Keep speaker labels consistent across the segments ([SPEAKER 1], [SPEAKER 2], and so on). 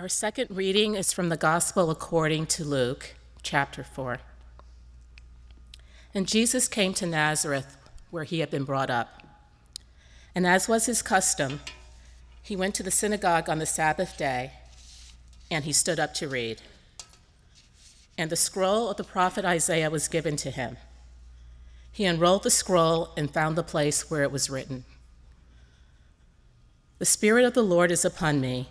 [SPEAKER 1] Our second reading is from the Gospel according to Luke, chapter 4. And Jesus came to Nazareth, where he had been brought up. And as was his custom, he went to the synagogue on the Sabbath day, and he stood up to read. And the scroll of the prophet Isaiah was given to him. He unrolled the scroll and found the place where it was written The Spirit of the Lord is upon me,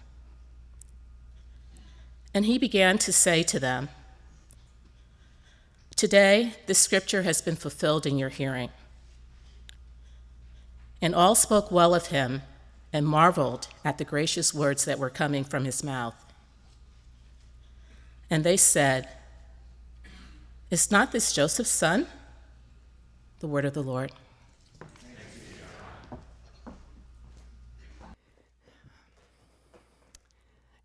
[SPEAKER 1] And he began to say to them, Today, this scripture has been fulfilled in your hearing. And all spoke well of him and marveled at the gracious words that were coming from his mouth. And they said, Is not this Joseph's son? The word of the Lord.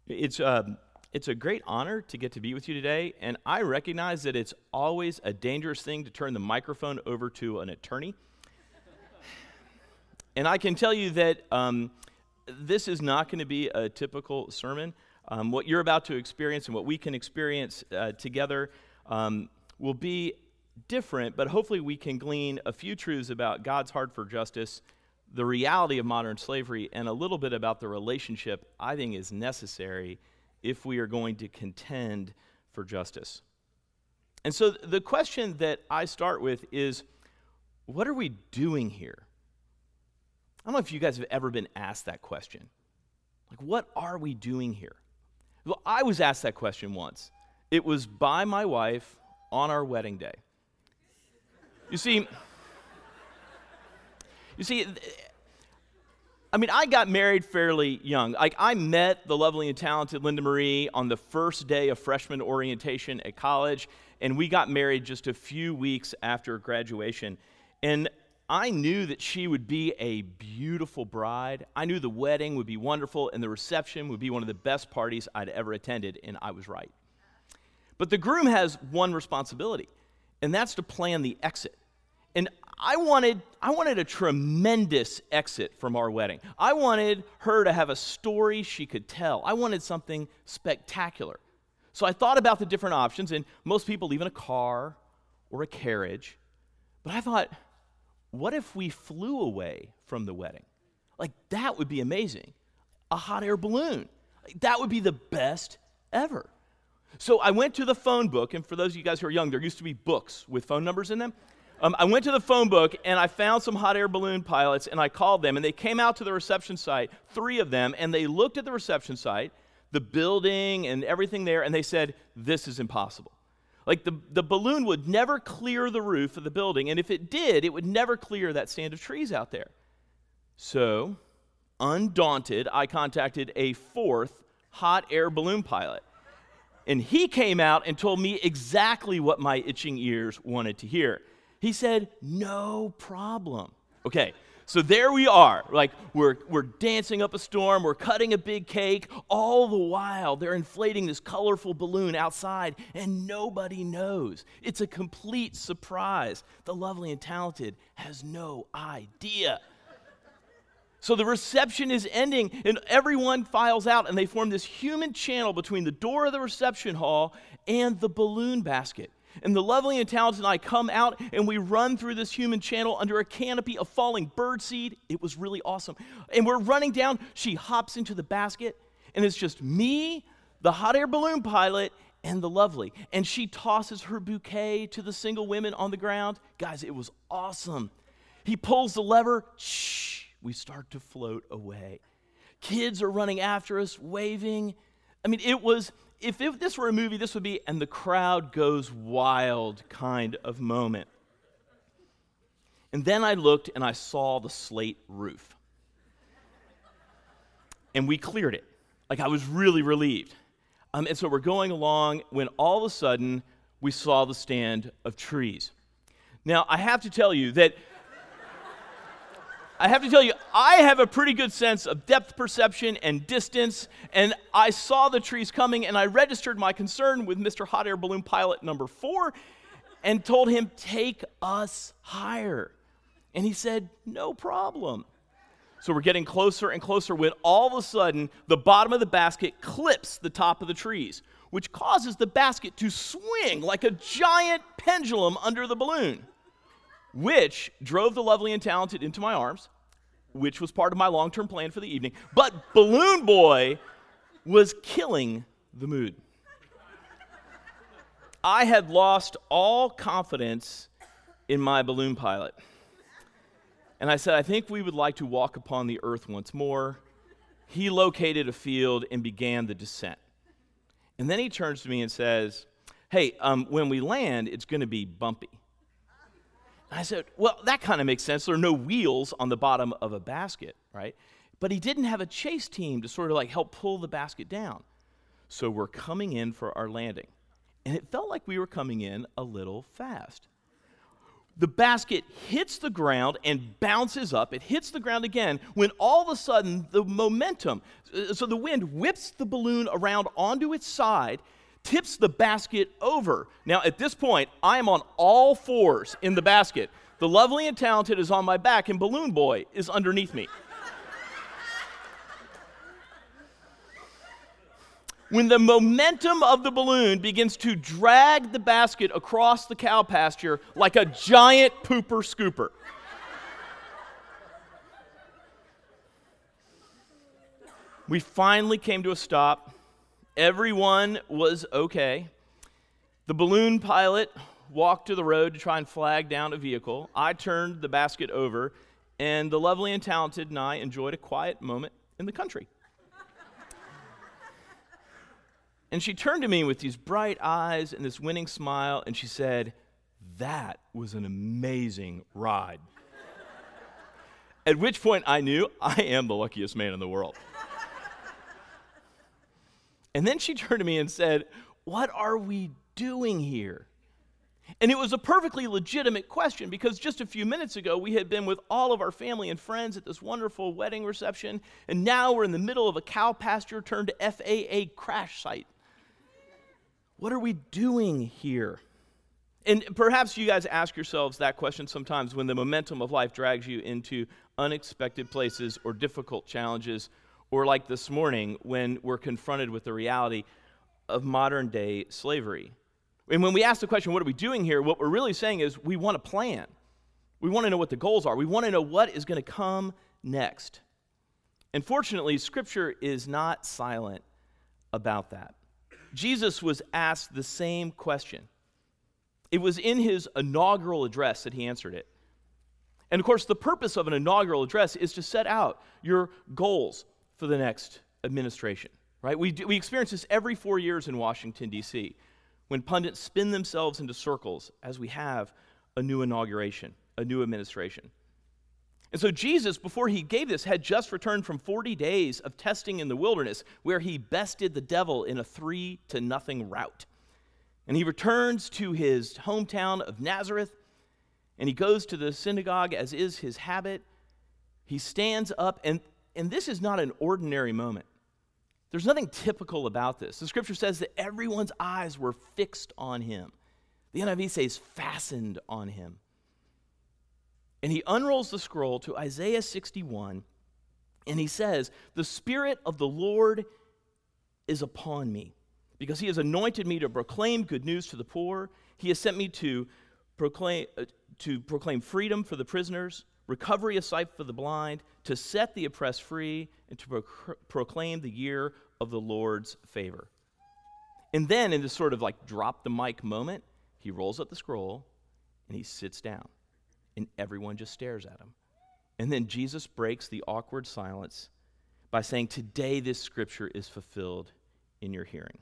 [SPEAKER 2] It's, um, it's a great honor to get to be with you today, and I recognize that it's always a dangerous thing to turn the microphone over to an attorney. and I can tell you that um, this is not going to be a typical sermon. Um, what you're about to experience and what we can experience uh, together um, will be different, but hopefully we can glean a few truths about God's heart for justice, the reality of modern slavery, and a little bit about the relationship I think is necessary if we are going to contend for justice. And so the question that I start with is what are we doing here? I don't know if you guys have ever been asked that question. Like, what are we doing here? Well, I was asked that question once. It was by my wife on our wedding day. You see, you see, I mean, I got married fairly young. Like, I met the lovely and talented Linda Marie on the first day of freshman orientation at college, and we got married just a few weeks after graduation. And I knew that she would be a beautiful bride. I knew the wedding would be wonderful, and the reception would be one of the best parties I'd ever attended, and I was right. But the groom has one responsibility, and that's to plan the exit. And I wanted, I wanted a tremendous exit from our wedding. I wanted her to have a story she could tell. I wanted something spectacular. So I thought about the different options, and most people leave in a car or a carriage. But I thought, what if we flew away from the wedding? Like, that would be amazing. A hot air balloon. That would be the best ever. So I went to the phone book, and for those of you guys who are young, there used to be books with phone numbers in them. Um, I went to the phone book and I found some hot air balloon pilots and I called them and they came out to the reception site, three of them, and they looked at the reception site, the building and everything there, and they said, This is impossible. Like the, the balloon would never clear the roof of the building, and if it did, it would never clear that stand of trees out there. So, undaunted, I contacted a fourth hot air balloon pilot. And he came out and told me exactly what my itching ears wanted to hear. He said, No problem. Okay, so there we are. Like, we're, we're dancing up a storm, we're cutting a big cake. All the while, they're inflating this colorful balloon outside, and nobody knows. It's a complete surprise. The lovely and talented has no idea. So the reception is ending, and everyone files out, and they form this human channel between the door of the reception hall and the balloon basket. And the lovely and talented and I come out and we run through this human channel under a canopy of falling birdseed. It was really awesome. And we're running down. She hops into the basket, and it's just me, the hot air balloon pilot, and the lovely. And she tosses her bouquet to the single women on the ground. Guys, it was awesome. He pulls the lever, shh, we start to float away. Kids are running after us, waving. I mean, it was if, this were a movie, this would be, and the crowd goes wild kind of moment. And then I looked and I saw the slate roof. And we cleared it. Like I was really relieved. Um, and so we're going along when all of a sudden we saw the stand of trees. Now, I have to tell you that. I have to tell you, I have a pretty good sense of depth perception and distance, and I saw the trees coming, and I registered my concern with Mr. Hot Air Balloon Pilot number four and told him, Take us higher. And he said, No problem. So we're getting closer and closer when all of a sudden the bottom of the basket clips the top of the trees, which causes the basket to swing like a giant pendulum under the balloon, which drove the lovely and talented into my arms, which was part of my long term plan for the evening. But Balloon Boy was killing the mood. I had lost all confidence in my balloon pilot. And I said, I think we would like to walk upon the earth once more. He located a field and began the descent. And then he turns to me and says, Hey, um, when we land, it's going to be bumpy. I said, Well, that kind of makes sense. There are no wheels on the bottom of a basket, right? But he didn't have a chase team to sort of like help pull the basket down. So we're coming in for our landing. And it felt like we were coming in a little fast the basket hits the ground and bounces up. It hits the ground again when all of a sudden the momentum, so the wind whips the balloon around onto its side, tips the basket over. Now, at this point, I am on all fours in the basket. The lovely and talented is on my back, and Balloon Boy is underneath me. when the momentum of the balloon begins to drag the basket across the cow pasture like a giant pooper scooper. we finally came to a stop. Everyone was okay. The balloon pilot walked to the road to try and flag down a vehicle. I turned the basket over, and the lovely and talented and I enjoyed a quiet moment in the country. And she turned to me with these bright eyes and this winning smile, and she said, That was an amazing ride. At which point I knew I am the luckiest man in the world. And then she turned to me and said, What are we doing here? And it was a perfectly legitimate question because just a few minutes ago we had been with all of our family and friends at this wonderful wedding reception, and now we're in the middle of a cow pasture turned FAA crash site. What are we doing here? And perhaps you guys ask yourselves that question sometimes when the momentum of life drags you into unexpected places or difficult challenges, or like this morning when we're confronted with the reality of modern day slavery. And when we ask the question, what are we doing here? What we're really saying is we want a plan. We want to know what the goals are. We want to know what is going to come next. And fortunately, Scripture is not silent about that. Jesus was asked the same question. It was in his inaugural address that he answered it. And of course, the purpose of an inaugural address is to set out your goals for the next administration, right? We, do, we experience this every four years in Washington, D.C., when pundits spin themselves into circles as we have a new inauguration, a new administration. And so Jesus, before he gave this, had just returned from 40 days of testing in the wilderness where he bested the devil in a three to nothing rout. And he returns to his hometown of Nazareth and he goes to the synagogue as is his habit. He stands up, and, and this is not an ordinary moment. There's nothing typical about this. The scripture says that everyone's eyes were fixed on him. The NIV says fastened on him. And he unrolls the scroll to Isaiah 61, and he says, The Spirit of the Lord is upon me, because he has anointed me to proclaim good news to the poor. He has sent me to proclaim, uh, to proclaim freedom for the prisoners, recovery of sight for the blind, to set the oppressed free, and to proclaim the year of the Lord's favor. And then, in this sort of like drop the mic moment, he rolls up the scroll and he sits down and everyone just stares at him. And then Jesus breaks the awkward silence by saying, Today this scripture is fulfilled in your hearing.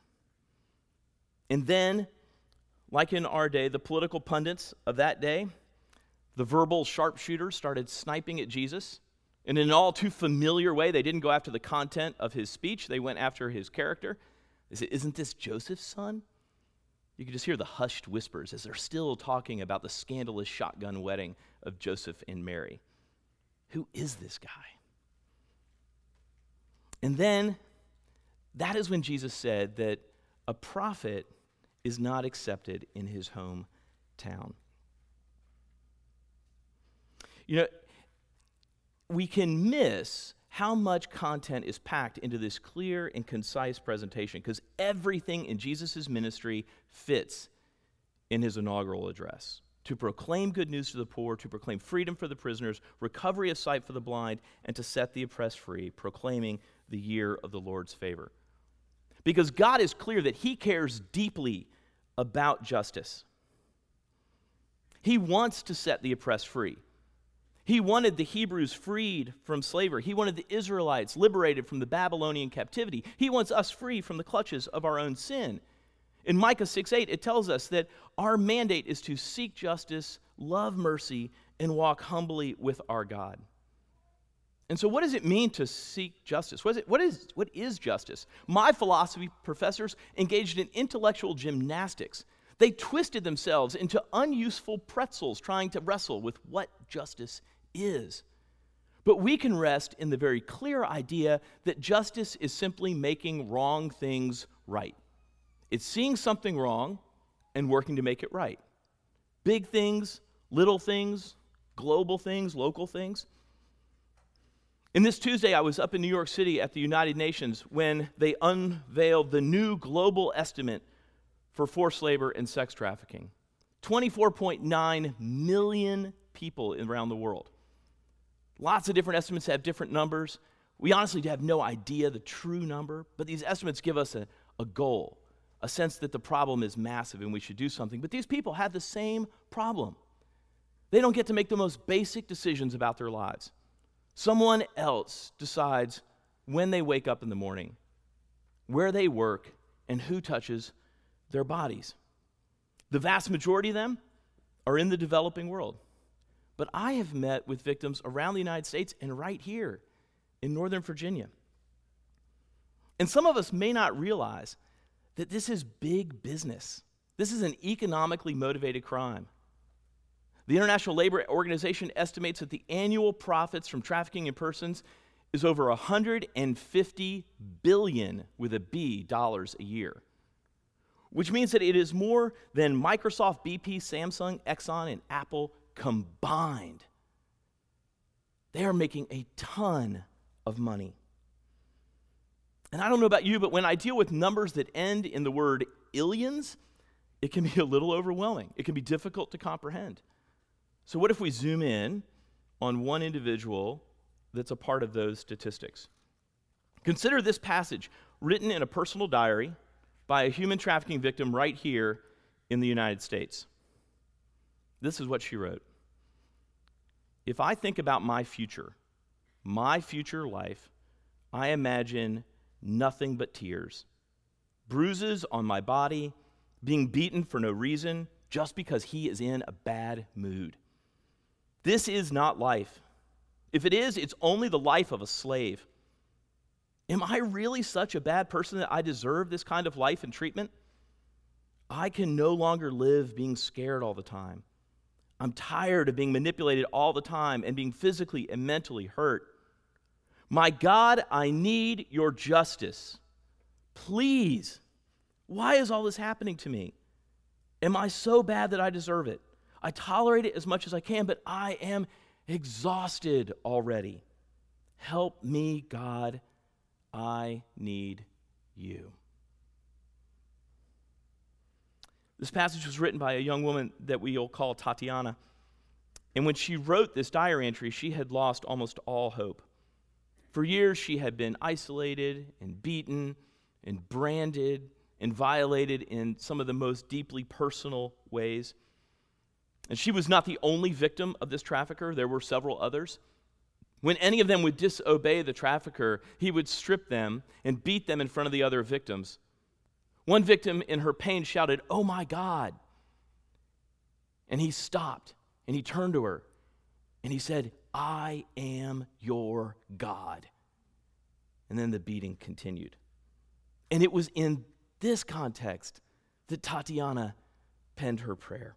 [SPEAKER 2] And then, like in our day, the political pundits of that day, the verbal sharpshooters started sniping at Jesus. And in an all too familiar way, they didn't go after the content of his speech, they went after his character. They say, Isn't this Joseph's son? You can just hear the hushed whispers as they're still talking about the scandalous shotgun wedding of Joseph and Mary. Who is this guy? And then that is when Jesus said that a prophet is not accepted in his hometown. You know, we can miss how much content is packed into this clear and concise presentation because everything in Jesus' ministry fits in his inaugural address to proclaim good news to the poor, to proclaim freedom for the prisoners, recovery of sight for the blind, and to set the oppressed free, proclaiming the year of the Lord's favor. Because God is clear that he cares deeply about justice. He wants to set the oppressed free. He wanted the Hebrews freed from slavery. He wanted the Israelites liberated from the Babylonian captivity. He wants us free from the clutches of our own sin. In Micah 6 8, it tells us that our mandate is to seek justice, love mercy, and walk humbly with our God. And so, what does it mean to seek justice? What is, it, what, is, what is justice? My philosophy professors engaged in intellectual gymnastics. They twisted themselves into unuseful pretzels trying to wrestle with what justice is. But we can rest in the very clear idea that justice is simply making wrong things right. It's seeing something wrong and working to make it right. Big things, little things, global things, local things. And this Tuesday, I was up in New York City at the United Nations when they unveiled the new global estimate for forced labor and sex trafficking 24.9 million people around the world. Lots of different estimates have different numbers. We honestly have no idea the true number, but these estimates give us a, a goal, a sense that the problem is massive and we should do something. But these people have the same problem. They don't get to make the most basic decisions about their lives. Someone else decides when they wake up in the morning, where they work, and who touches their bodies. The vast majority of them are in the developing world. But I have met with victims around the United States and right here in Northern Virginia. And some of us may not realize that this is big business. This is an economically motivated crime. The International Labor Organization estimates that the annual profits from trafficking in persons is over 150 billion with a B dollars a year. Which means that it is more than Microsoft, BP, Samsung, Exxon, and Apple combined, they are making a ton of money. And I don't know about you, but when I deal with numbers that end in the word illions, it can be a little overwhelming. It can be difficult to comprehend. So, what if we zoom in on one individual that's a part of those statistics? Consider this passage written in a personal diary by a human trafficking victim right here in the United States. This is what she wrote If I think about my future, my future life, I imagine nothing but tears, bruises on my body, being beaten for no reason, just because he is in a bad mood. This is not life. If it is, it's only the life of a slave. Am I really such a bad person that I deserve this kind of life and treatment? I can no longer live being scared all the time. I'm tired of being manipulated all the time and being physically and mentally hurt. My God, I need your justice. Please. Why is all this happening to me? Am I so bad that I deserve it? I tolerate it as much as I can, but I am exhausted already. Help me, God. I need you. This passage was written by a young woman that we'll call Tatiana. And when she wrote this diary entry, she had lost almost all hope. For years, she had been isolated and beaten and branded and violated in some of the most deeply personal ways. And she was not the only victim of this trafficker, there were several others. When any of them would disobey the trafficker, he would strip them and beat them in front of the other victims. One victim, in her pain, shouted, Oh my God. And he stopped and he turned to her and he said, I am your God. And then the beating continued. And it was in this context that Tatiana penned her prayer.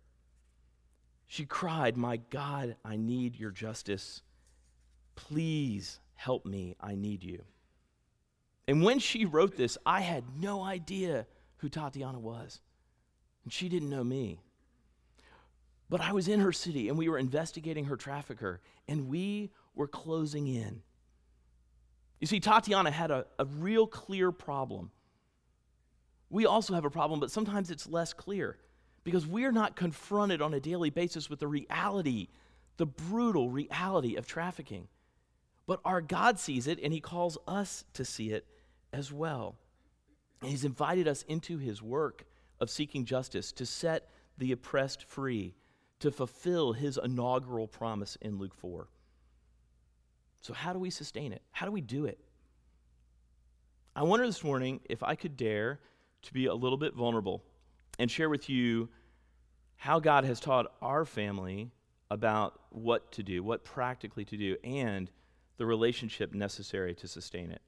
[SPEAKER 2] She cried, My God, I need your justice. Please help me, I need you. And when she wrote this, I had no idea who Tatiana was, and she didn't know me. But I was in her city, and we were investigating her trafficker, and we were closing in. You see, Tatiana had a, a real clear problem. We also have a problem, but sometimes it's less clear because we're not confronted on a daily basis with the reality, the brutal reality of trafficking. But our God sees it, and He calls us to see it as well. He's invited us into His work of seeking justice, to set the oppressed free, to fulfill His inaugural promise in Luke 4. So, how do we sustain it? How do we do it? I wonder this morning if I could dare to be a little bit vulnerable and share with you how God has taught our family about what to do, what practically to do, and the relationship necessary to sustain it.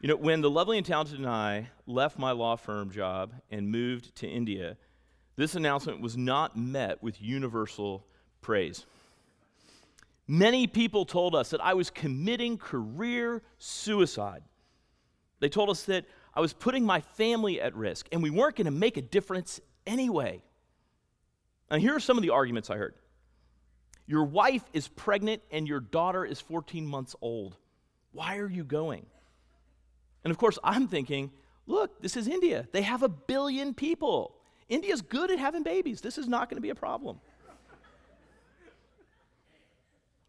[SPEAKER 2] You know, when the lovely and talented and I left my law firm job and moved to India, this announcement was not met with universal praise. Many people told us that I was committing career suicide. They told us that I was putting my family at risk and we weren't going to make a difference anyway. And here are some of the arguments I heard Your wife is pregnant and your daughter is 14 months old. Why are you going? And of course, I'm thinking, look, this is India. They have a billion people. India's good at having babies. This is not going to be a problem.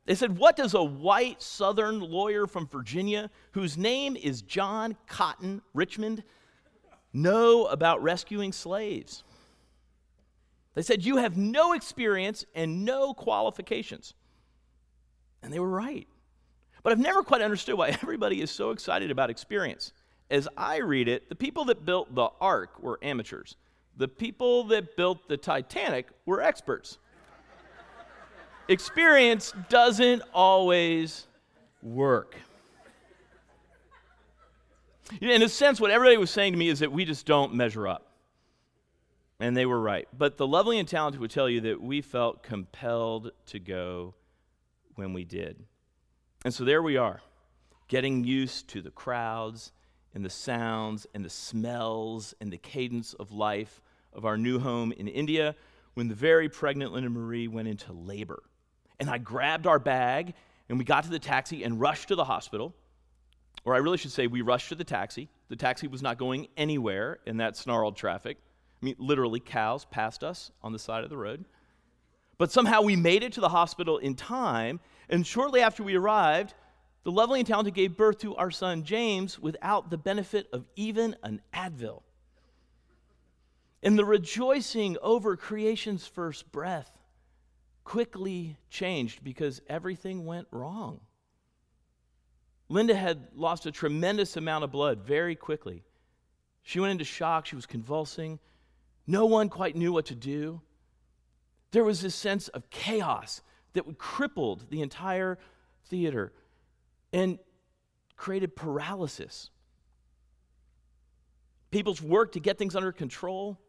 [SPEAKER 2] They said, What does a white Southern lawyer from Virginia, whose name is John Cotton Richmond, know about rescuing slaves? They said, You have no experience and no qualifications. And they were right. But I've never quite understood why everybody is so excited about experience. As I read it, the people that built the ark were amateurs, the people that built the Titanic were experts. experience doesn't always work. In a sense, what everybody was saying to me is that we just don't measure up. And they were right. But the lovely and talented would tell you that we felt compelled to go when we did. And so there we are, getting used to the crowds and the sounds and the smells and the cadence of life of our new home in India when the very pregnant Linda Marie went into labor. And I grabbed our bag and we got to the taxi and rushed to the hospital. Or I really should say, we rushed to the taxi. The taxi was not going anywhere in that snarled traffic. I mean, literally, cows passed us on the side of the road. But somehow we made it to the hospital in time, and shortly after we arrived, the lovely and talented gave birth to our son James without the benefit of even an Advil. And the rejoicing over creation's first breath quickly changed because everything went wrong. Linda had lost a tremendous amount of blood very quickly. She went into shock, she was convulsing. No one quite knew what to do. There was this sense of chaos that crippled the entire theater and created paralysis. People's work to get things under control,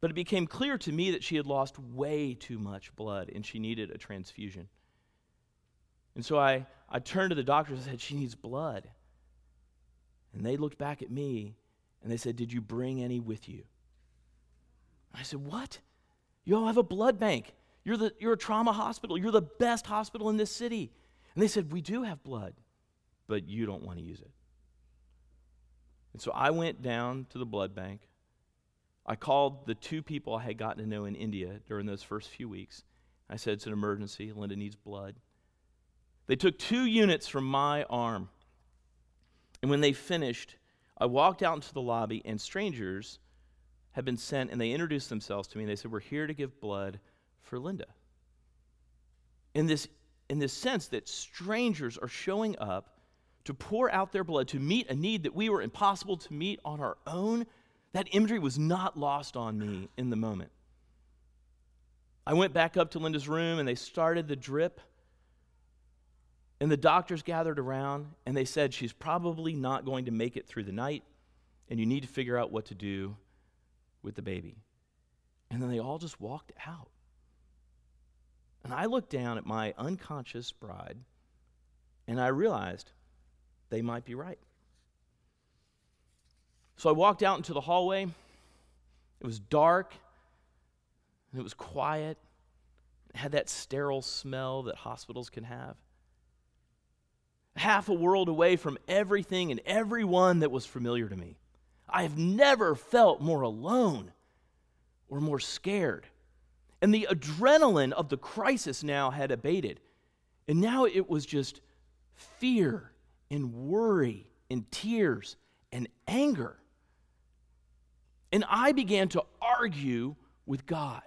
[SPEAKER 2] but it became clear to me that she had lost way too much blood and she needed a transfusion. And so I, I turned to the doctors and said, She needs blood. And they looked back at me and they said, Did you bring any with you? I said, What? You all have a blood bank. You're, the, you're a trauma hospital. You're the best hospital in this city. And they said, We do have blood, but you don't want to use it. And so I went down to the blood bank. I called the two people I had gotten to know in India during those first few weeks. I said, It's an emergency. Linda needs blood. They took two units from my arm. And when they finished, I walked out into the lobby, and strangers had been sent and they introduced themselves to me and they said, We're here to give blood for Linda. In this, in this sense that strangers are showing up to pour out their blood to meet a need that we were impossible to meet on our own, that imagery was not lost on me in the moment. I went back up to Linda's room and they started the drip. And the doctors gathered around and they said she's probably not going to make it through the night and you need to figure out what to do with the baby. And then they all just walked out. And I looked down at my unconscious bride and I realized they might be right. So I walked out into the hallway. It was dark and it was quiet. It had that sterile smell that hospitals can have. Half a world away from everything and everyone that was familiar to me. I have never felt more alone or more scared. And the adrenaline of the crisis now had abated. And now it was just fear and worry and tears and anger. And I began to argue with God.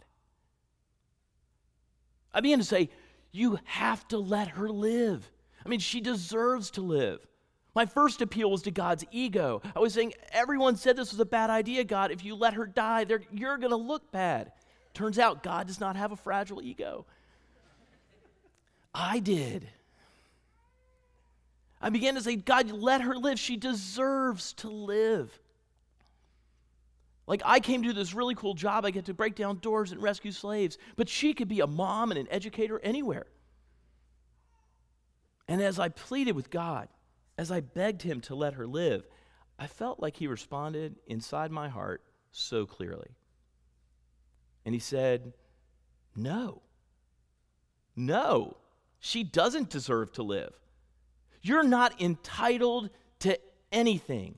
[SPEAKER 2] I began to say, You have to let her live. I mean, she deserves to live. My first appeal was to God's ego. I was saying, Everyone said this was a bad idea, God. If you let her die, you're going to look bad. Turns out God does not have a fragile ego. I did. I began to say, God, let her live. She deserves to live. Like, I came to this really cool job. I get to break down doors and rescue slaves, but she could be a mom and an educator anywhere. And as I pleaded with God, as I begged Him to let her live, I felt like He responded inside my heart so clearly. And He said, No. No, she doesn't deserve to live. You're not entitled to anything.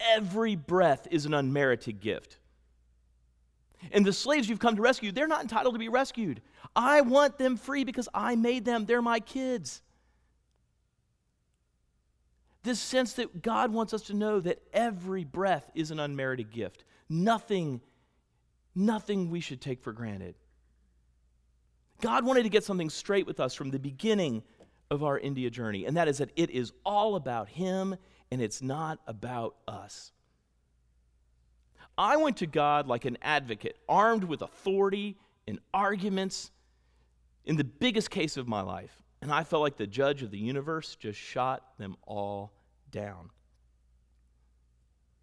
[SPEAKER 2] Every breath is an unmerited gift. And the slaves you've come to rescue, they're not entitled to be rescued. I want them free because I made them. They're my kids. This sense that God wants us to know that every breath is an unmerited gift. Nothing, nothing we should take for granted. God wanted to get something straight with us from the beginning of our India journey, and that is that it is all about Him and it's not about us. I went to God like an advocate, armed with authority and arguments in the biggest case of my life, and I felt like the judge of the universe just shot them all down.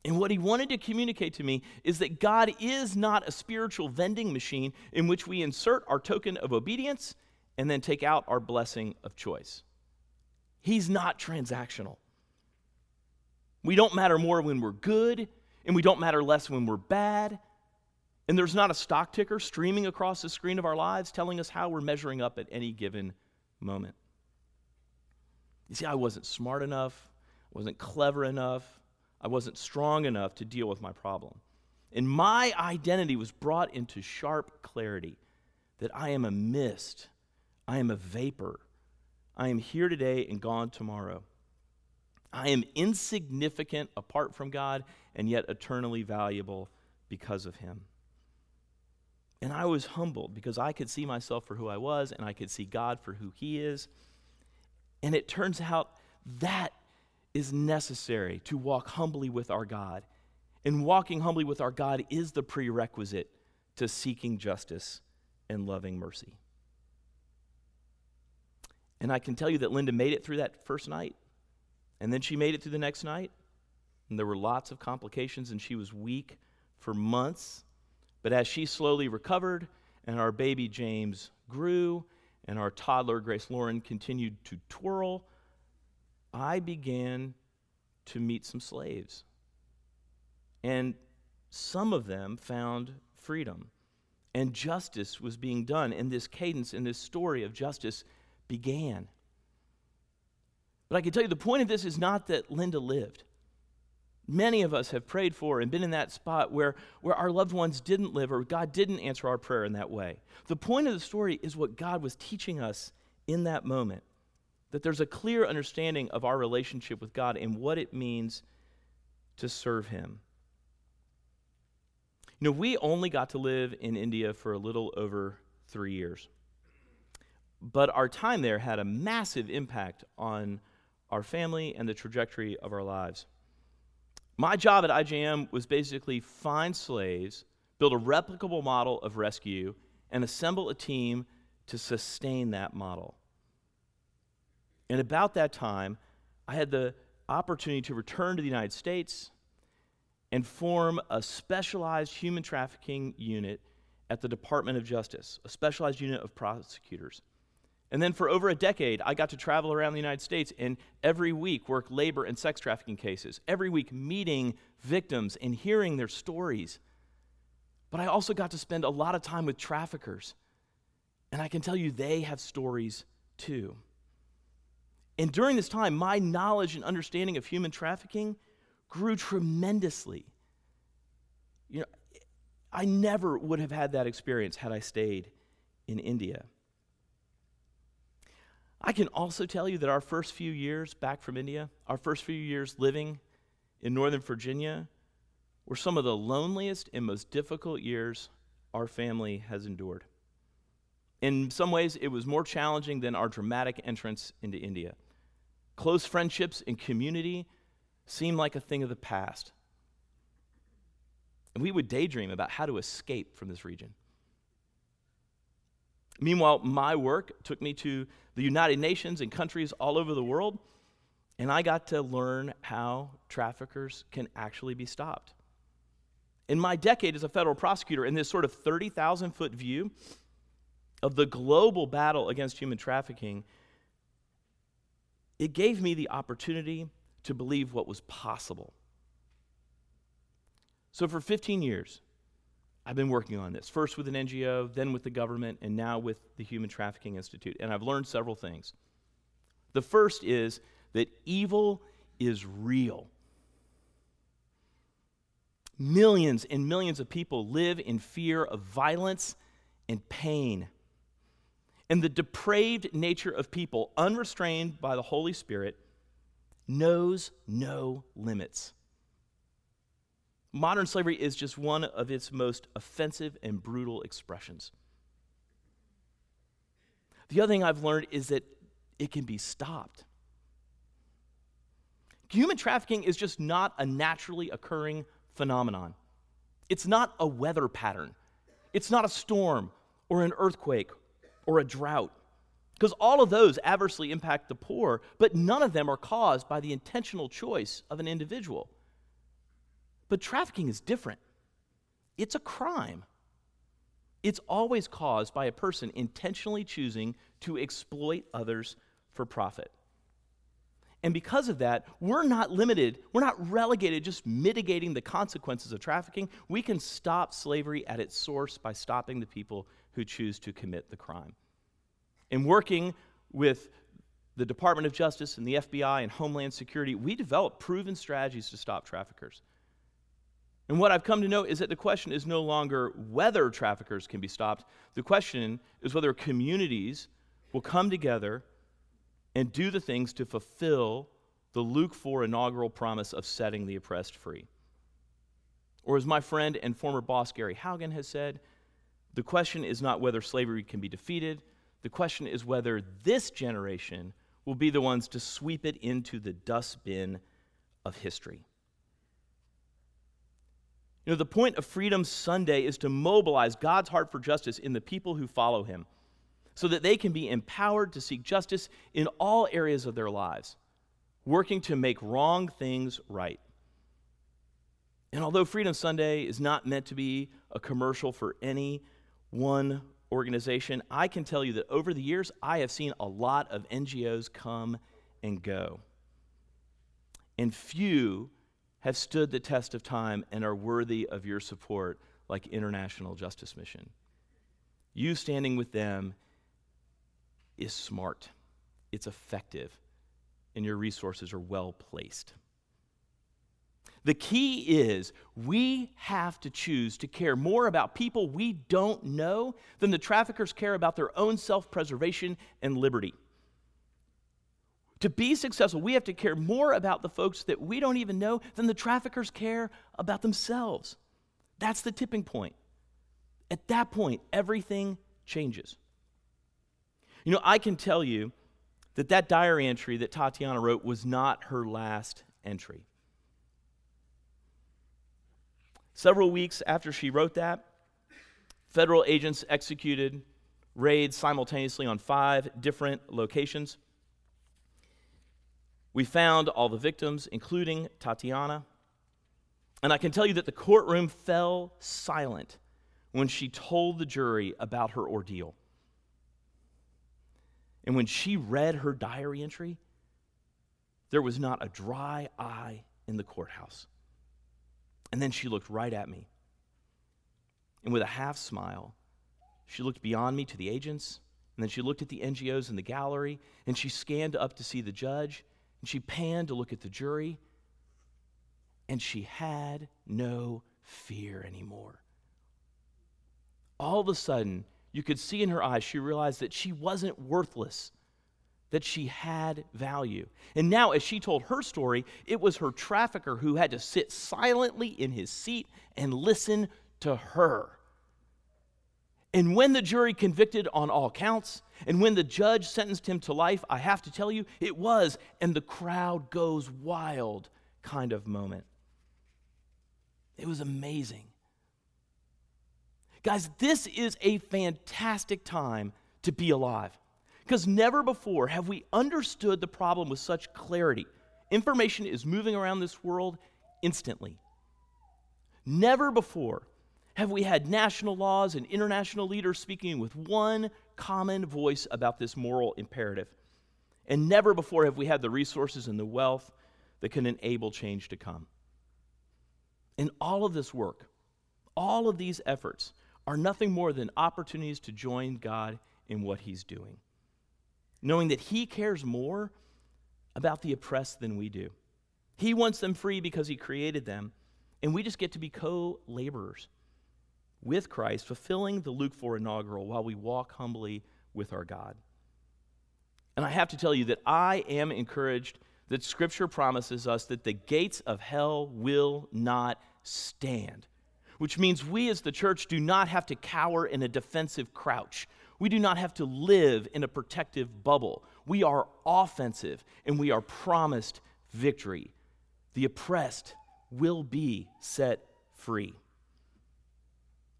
[SPEAKER 2] And what he wanted to communicate to me is that God is not a spiritual vending machine in which we insert our token of obedience and then take out our blessing of choice. He's not transactional. We don't matter more when we're good, and we don't matter less when we're bad. And there's not a stock ticker streaming across the screen of our lives telling us how we're measuring up at any given moment. You see, I wasn't smart enough, I wasn't clever enough, I wasn't strong enough to deal with my problem. And my identity was brought into sharp clarity that I am a mist I am a vapor. I am here today and gone tomorrow. I am insignificant apart from God and yet eternally valuable because of Him. And I was humbled because I could see myself for who I was and I could see God for who He is. And it turns out that is necessary to walk humbly with our God. And walking humbly with our God is the prerequisite to seeking justice and loving mercy. And I can tell you that Linda made it through that first night. And then she made it through the next night. And there were lots of complications, and she was weak for months. But as she slowly recovered, and our baby James grew, and our toddler Grace Lauren continued to twirl, I began to meet some slaves. And some of them found freedom. And justice was being done. And this cadence in this story of justice began. But I can tell you the point of this is not that Linda lived. Many of us have prayed for and been in that spot where, where our loved ones didn't live or God didn't answer our prayer in that way. The point of the story is what God was teaching us in that moment that there's a clear understanding of our relationship with God and what it means to serve Him. You know, we only got to live in India for a little over three years but our time there had a massive impact on our family and the trajectory of our lives. My job at IJM was basically find slaves, build a replicable model of rescue, and assemble a team to sustain that model. And about that time, I had the opportunity to return to the United States and form a specialized human trafficking unit at the Department of Justice, a specialized unit of prosecutors. And then for over a decade, I got to travel around the United States and every week work labor and sex trafficking cases, every week meeting victims and hearing their stories. But I also got to spend a lot of time with traffickers. And I can tell you, they have stories too. And during this time, my knowledge and understanding of human trafficking grew tremendously. You know, I never would have had that experience had I stayed in India. I can also tell you that our first few years back from India, our first few years living in Northern Virginia, were some of the loneliest and most difficult years our family has endured. In some ways, it was more challenging than our dramatic entrance into India. Close friendships and community seemed like a thing of the past. And we would daydream about how to escape from this region. Meanwhile, my work took me to the United Nations and countries all over the world, and I got to learn how traffickers can actually be stopped. In my decade as a federal prosecutor, in this sort of 30,000 foot view of the global battle against human trafficking, it gave me the opportunity to believe what was possible. So, for 15 years, I've been working on this, first with an NGO, then with the government, and now with the Human Trafficking Institute. And I've learned several things. The first is that evil is real. Millions and millions of people live in fear of violence and pain. And the depraved nature of people, unrestrained by the Holy Spirit, knows no limits. Modern slavery is just one of its most offensive and brutal expressions. The other thing I've learned is that it can be stopped. Human trafficking is just not a naturally occurring phenomenon. It's not a weather pattern. It's not a storm or an earthquake or a drought. Because all of those adversely impact the poor, but none of them are caused by the intentional choice of an individual. But trafficking is different. It's a crime. It's always caused by a person intentionally choosing to exploit others for profit. And because of that, we're not limited, we're not relegated just mitigating the consequences of trafficking. We can stop slavery at its source by stopping the people who choose to commit the crime. In working with the Department of Justice and the FBI and Homeland Security, we develop proven strategies to stop traffickers. And what I've come to know is that the question is no longer whether traffickers can be stopped. The question is whether communities will come together and do the things to fulfill the Luke 4 inaugural promise of setting the oppressed free. Or, as my friend and former boss Gary Haugen has said, the question is not whether slavery can be defeated, the question is whether this generation will be the ones to sweep it into the dustbin of history. You know, the point of Freedom Sunday is to mobilize God's heart for justice in the people who follow him so that they can be empowered to seek justice in all areas of their lives, working to make wrong things right. And although Freedom Sunday is not meant to be a commercial for any one organization, I can tell you that over the years, I have seen a lot of NGOs come and go. And few have stood the test of time and are worthy of your support, like International Justice Mission. You standing with them is smart, it's effective, and your resources are well placed. The key is we have to choose to care more about people we don't know than the traffickers care about their own self preservation and liberty. To be successful, we have to care more about the folks that we don't even know than the traffickers care about themselves. That's the tipping point. At that point, everything changes. You know, I can tell you that that diary entry that Tatiana wrote was not her last entry. Several weeks after she wrote that, federal agents executed raids simultaneously on five different locations. We found all the victims, including Tatiana. And I can tell you that the courtroom fell silent when she told the jury about her ordeal. And when she read her diary entry, there was not a dry eye in the courthouse. And then she looked right at me. And with a half smile, she looked beyond me to the agents, and then she looked at the NGOs in the gallery, and she scanned up to see the judge, and she panned to look at the jury, and she had no fear anymore. All of a sudden, you could see in her eyes, she realized that she wasn't worthless that she had value. And now, as she told her story, it was her trafficker who had to sit silently in his seat and listen to her. And when the jury convicted on all counts, and when the judge sentenced him to life, I have to tell you, it was, and the crowd goes wild kind of moment. It was amazing. Guys, this is a fantastic time to be alive. Because never before have we understood the problem with such clarity. Information is moving around this world instantly. Never before have we had national laws and international leaders speaking with one common voice about this moral imperative. And never before have we had the resources and the wealth that can enable change to come. In all of this work, all of these efforts are nothing more than opportunities to join God in what He's doing knowing that He cares more about the oppressed than we do. He wants them free because He created them, and we just get to be co laborers with Christ, fulfilling the Luke 4 inaugural while we walk humbly with our God. And I have to tell you that I am encouraged that Scripture promises us that the gates of hell will not stand, which means we as the church do not have to cower in a defensive crouch. We do not have to live in a protective bubble. We are offensive and we are promised victory. The oppressed will be set free.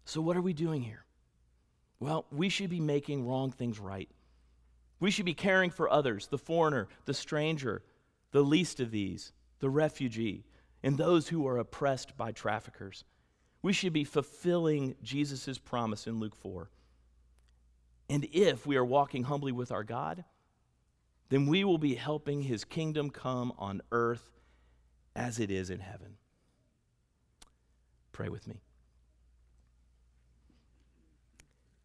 [SPEAKER 2] So, what are we doing here? Well, we should be making wrong things right. We should be caring for others, the foreigner, the stranger, the least of these, the refugee, and those who are oppressed by traffickers. We should be fulfilling Jesus' promise in Luke 4 and if we are walking humbly with our God, then we will be helping his kingdom come on earth as it is in heaven. Pray with me.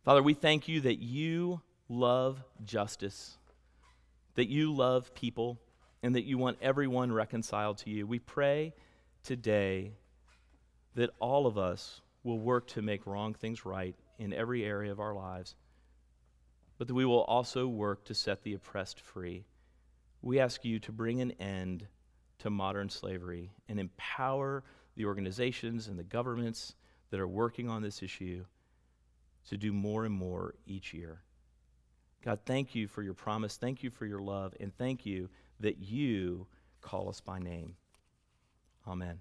[SPEAKER 2] Father, we thank you that you love justice, that you love people, and that you want everyone reconciled to you. We pray today that all of us will work to make wrong things right in every area of our lives but that we will also work to set the oppressed free. We ask you to bring an end to modern slavery and empower the organizations and the governments that are working on this issue to do more and more each year. God, thank you for your promise. Thank you for your love. And thank you that you call us by name. Amen.